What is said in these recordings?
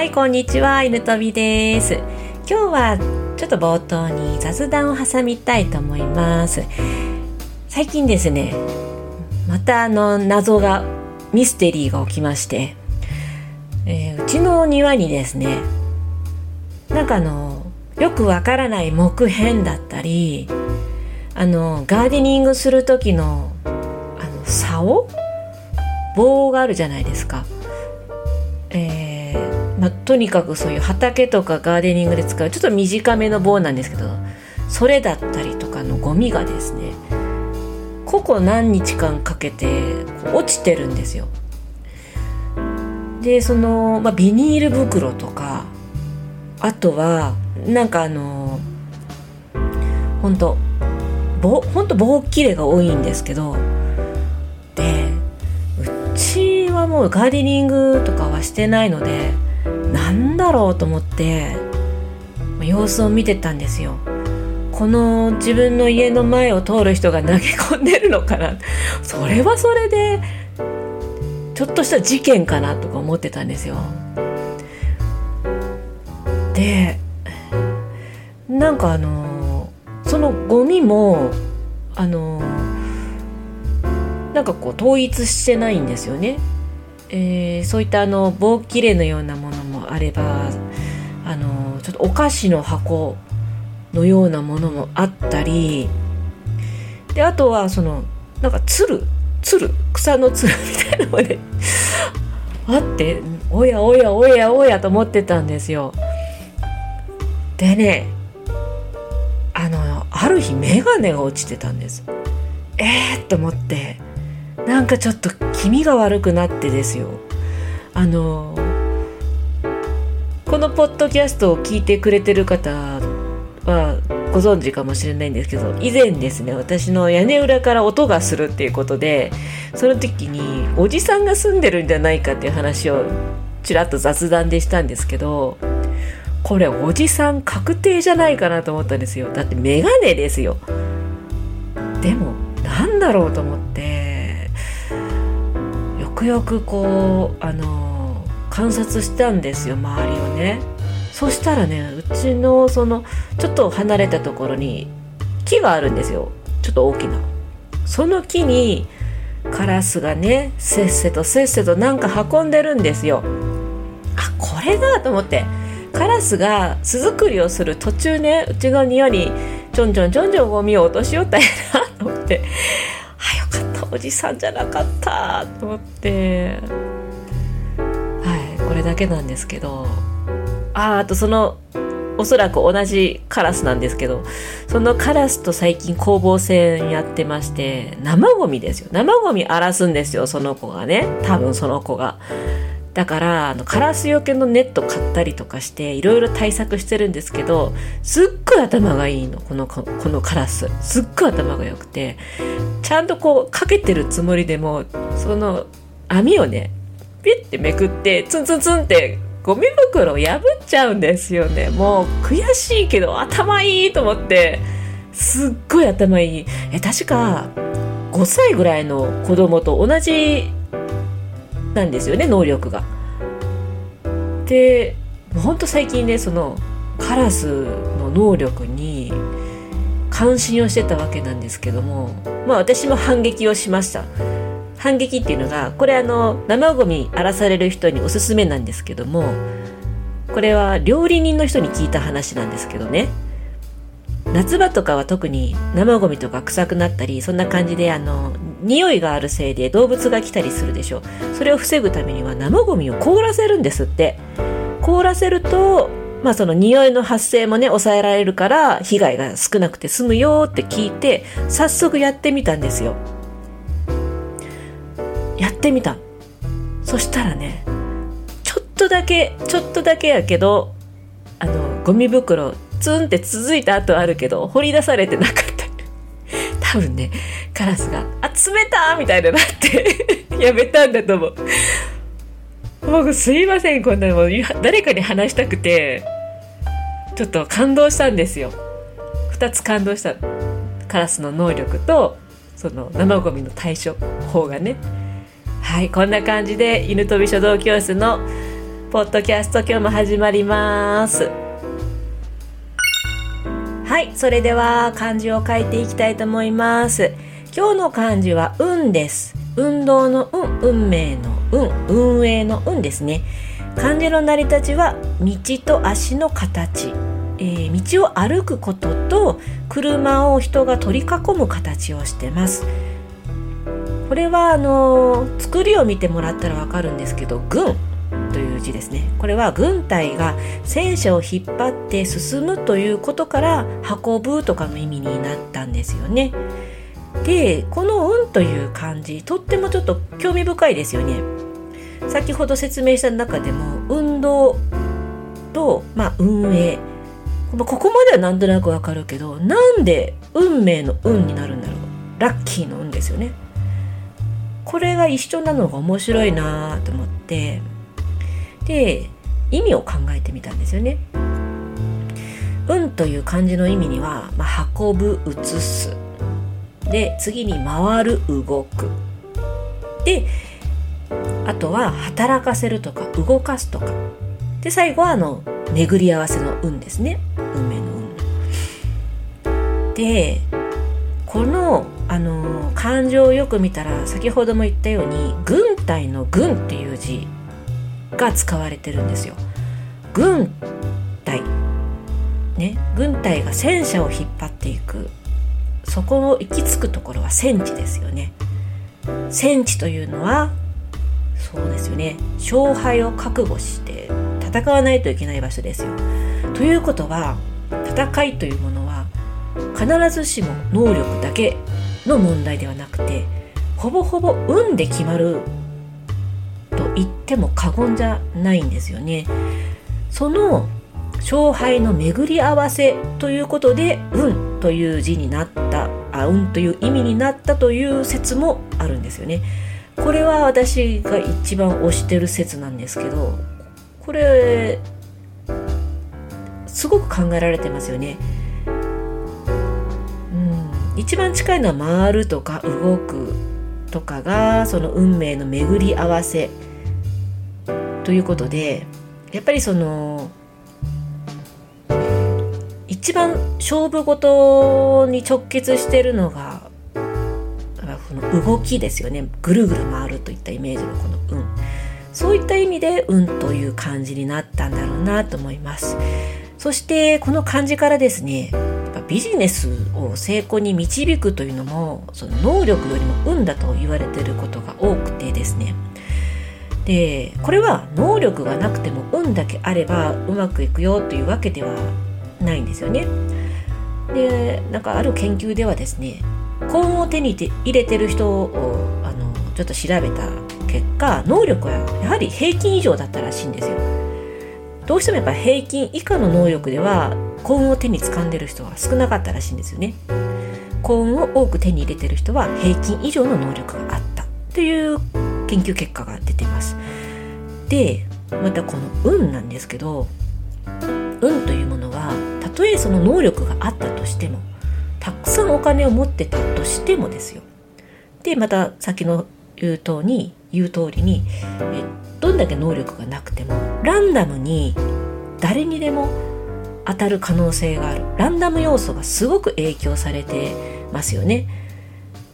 はいこんにちは犬飛びです。今日はちょっと冒頭に雑談を挟みたいと思います。最近ですねまたあの謎がミステリーが起きまして、えー、うちの庭にですねなんかあのよくわからない木片だったりあのガーデニングする時のあの竿？棒があるじゃないですか。えーまあ、とにかくそういう畑とかガーデニングで使うちょっと短めの棒なんですけどそれだったりとかのゴミがですね個々何日間かけて落ちてるんですよ。でその、まあ、ビニール袋とかあとはなんかあの本当棒本当棒切れが多いんですけどでうちはもうガーデニングとかはしてないのでなんだろうと思って様子を見てたんですよ。この自分の家の前を通る人が投げ込んでるのかなそれはそれでちょっとした事件かなとか思ってたんですよ。でなんかあのそのゴミもあのなんかこう統一してないんですよね。えー、そういったあの棒切れのようなものあればあのちょっとお菓子の箱のようなものもあったりであとはそのなんかつるつる草のつるみたいなのまで あっておやおやおやおやと思ってたんですよ。でねあのある日眼鏡が落ちてたんですえー、と思ってなんかちょっと気味が悪くなってですよあのこのポッドキャストを聞いてくれてる方はご存知かもしれないんですけど以前ですね私の屋根裏から音がするっていうことでその時におじさんが住んでるんじゃないかっていう話をちらっと雑談でしたんですけどこれおじさん確定じゃないかなと思ったんですよ。だってメガネですよ。でもなんだろうと思ってよくよくこうあの観察したんですよ周りをね。そしたらねうちのそのちょっと離れたところに木があるんですよ。ちょっと大きな。その木にカラスがねせっせとせっせとなんか運んでるんですよ。あこれだと思って。カラスが巣作りをする途中ねうちの庭にちょんちょんちょんちょんゴミを落としよったんやなと思って。あよかったおじさんじゃなかったと思って。れだけなんですけどああとそのおそらく同じカラスなんですけどそのカラスと最近攻防戦やってまして生ゴミですよ。生ゴミ荒らすんですよその子がね。多分その子が。だからあのカラスよけのネット買ったりとかしていろいろ対策してるんですけどすっごい頭がいいのこのこのカラス。すっごい頭が良くてちゃんとこうかけてるつもりでもその網をねピッてめくってツンツンツンってゴミ袋を破っちゃうんですよねもう悔しいけど頭いいと思ってすっごい頭いいえ確か5歳ぐらいの子供と同じなんですよね能力が。でほんと最近ねそのカラスの能力に関心をしてたわけなんですけどもまあ私も反撃をしました。反撃っていうのがこれあの生ゴミ荒らされる人におすすめなんですけどもこれは料理人の人に聞いた話なんですけどね。夏場とかは特に生ゴミとか臭くなったりそんな感じであの匂いがあるせいで動物が来たりするでしょそれを防ぐためには生ゴミを凍らせるんですって。凍らせるとまあその匂いの発生もね抑えられるから被害が少なくて済むよって聞いて早速やってみたんですよ。やってみた。そしたらねちょっとだけちょっとだけやけどあのゴミ袋ツンって続いた後あるけど掘り出されてなかった。多分ねカラスが「あ冷た!」みたいになって やめたんだと思う。僕すいませんこんなの。誰かに話したくてちょっと感動したんですよ。2つ感動した。カラスの能力とその生ゴミの対処法がね。はいこんな感じで犬飛び書道教室のポッドキャスト今日も始まります。はいそれでは漢字を書いていきたいと思います。今日の漢字は運です。運動の運運命の運運営の運ですね。漢字の成り立ちは道と足の形。えー、道を歩くことと車を人が取り囲む形をしてます。これはあの、作りを見てもらったらわかるんですけど軍という字ですね。これは軍隊が戦車を引っ張って進むということから運ぶとかの意味になったんですよね。でこの「運」という漢字とってもちょっと興味深いですよね。先ほど説明した中でも運動と、まあ、運営。ここまではなんとなくわかるけどなんで運命の運になるんだろう。ラッキーの運ですよね。これが一緒なのが面白いなと思ってで意味を考えてみたんですよね。運という漢字の意味には、まあ、運ぶ移す。で次に回る動く。であとは働かせるとか動かすとか。で最後はあの巡り合わせの運ですね。運命の運。でこのあの漢字をよく見たら先ほども言ったように軍隊の軍っていう字が使われてるんですよ。軍隊ね軍隊が戦車を引っ張っていくそこを行き着くところは戦地ですよね。戦地というのはそうですよね勝敗を覚悟して戦わないといけない場所ですよ。ということは戦いというものは必ずしも能力だけの問題ではなくてほぼほぼ運で決まると言っても過言じゃないんですよね。その勝敗の巡り合わせということで「運」という字になったあ運という意味になったという説もあるんですよね。これは私が一番推してる説なんですけどこれすごく考えられてますよね。一番近いのは回るとか動くとかがその運命の巡り合わせということでやっぱりその一番勝負事に直結してるのがこの動きですよね。ぐるぐる回るといったイメージのこの「運」そういった意味で「運」という漢字になったんだろうなと思います。そしてこの漢字からですねビジネスを成功に導くというのもその能力よりも運だと言われてることが多くてですねでこれは能力がなくても運だけあればうまくいくよというわけではないんですよね。でなんかある研究ではですね幸運を手に入れてる人をあのちょっと調べた結果能力はやはり平均以上だったらしいんですよ。どうしてもやっぱ平均以下の能力では幸運を手に掴んでる人は少なかったらしいんですよね。幸運を多く手に入れてる人は平均以上の能力があったという研究結果が出てます。でまたこの運なんですけど運というものはたとえその能力があったとしてもたくさんお金を持ってたとしてもですよ。でまた先の言う通に言う通りにえどんだけ能力がなくてもランダムに誰にでも当たる可能性がある。ランダム要素がすごく影響されてますよね。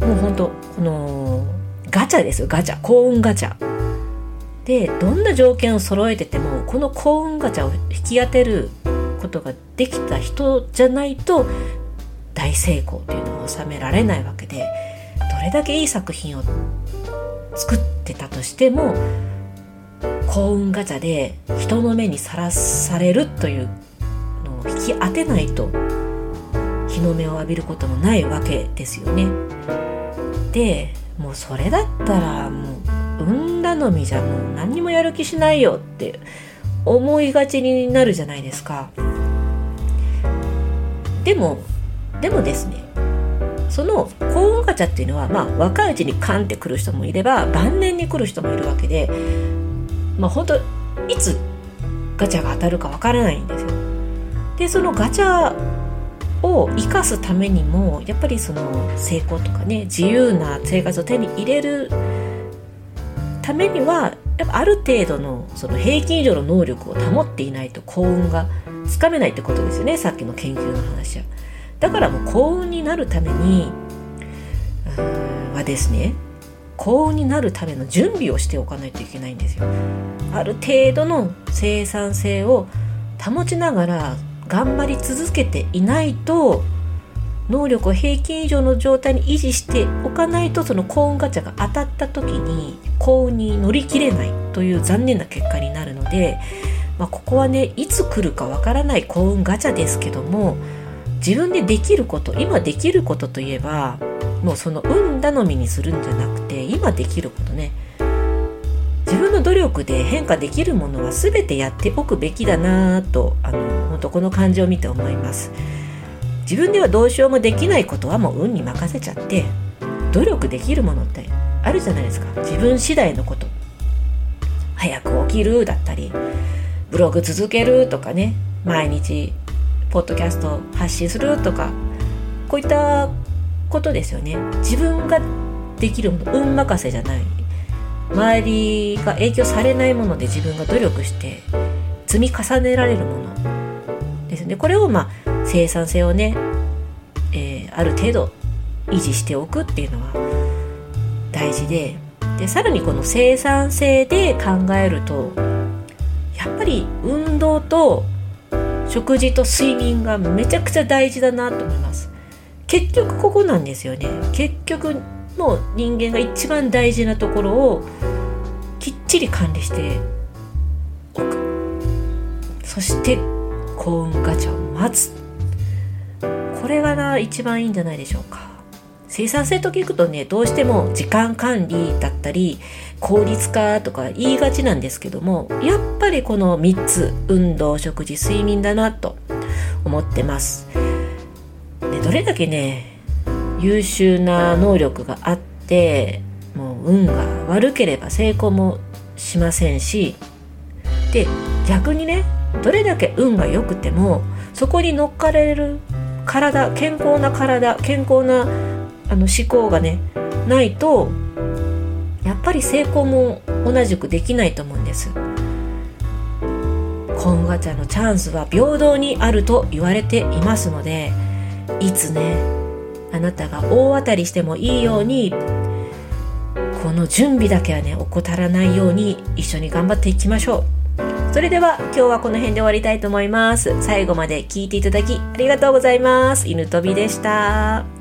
もう本当このガチャですよガチャ。幸運ガチャ。でどんな条件を揃えててもこの幸運ガチャを引き当てることができた人じゃないと大成功というのを収められないわけでどれだけいい作品を作ってたとしても幸運ガチャで人の目にさらされるという引き当てないと日の目を浴びることもないわけですよね。でもうそれだったらもう運頼みじゃもう何にもやる気しないよって思いがちになるじゃないですかでもでもですねその幸運ガチャっていうのはまあ若いうちにカンって来る人もいれば晩年に来る人もいるわけでまあ本当いつガチャが当たるかわからないんですよでそのガチャを生かすためにもやっぱりその成功とかね自由な生活を手に入れるためにはやっぱある程度のその平均以上の能力を保っていないと幸運がつかめないってことですよねさっきの研究の話は。だからもう幸運になるためにはですね幸運になるための準備をしておかないといけないんですよ。ある程度の生産性を保ちながら頑張り続けていないと能力を平均以上の状態に維持しておかないとその幸運ガチャが当たった時に幸運に乗り切れないという残念な結果になるので、まあ、ここはねいつ来るかわからない幸運ガチャですけども自分でできること今できることといえばもうその運頼みにするんじゃなくて今できることねの努力で変化できるものは全てやっておくべきだなとあの本当この感じを見て思います。自分ではどうしようもできないことはもう運に任せちゃって努力できるものってあるじゃないですか。自分次第のこと。早く起きるだったりブログ続けるとかね毎日ポッドキャスト発信するとかこういったことですよね。自分ができるもの運任せじゃない。周りが影響されないもので自分が努力して積み重ねられるもの。ですね。これをまあ生産性をね、えー、ある程度維持しておくっていうのは大事で。でさらにこの生産性で考えるとやっぱり運動と食事と睡眠がめちゃくちゃ大事だなと思います。結局ここなんですよね。結局もう人間が一番大事なところをきっちり管理しておく。そして幸運ガチャを待つ。これがな一番いいんじゃないでしょうか。生産性と聞くとねどうしても時間管理だったり効率化とか言いがちなんですけどもやっぱりこの3つ運動食事睡眠だなと思ってます。でどれだけね優秀な能力があってもう運が悪ければ成功もしませんしで逆にねどれだけ運が良くてもそこに乗っかれる体健康な体健康なあの思考がねないとやっぱり成功も同じくできないと思うんです。コンガチャのチャンスは平等にあると言われていますのでいつねあなたが大当たりしてもいいようにこの準備だけはね怠らないように一緒に頑張っていきましょう。それでは今日はこの辺で終わりたいと思います。最後まで聞いていただきありがとうございます。犬飛びでした。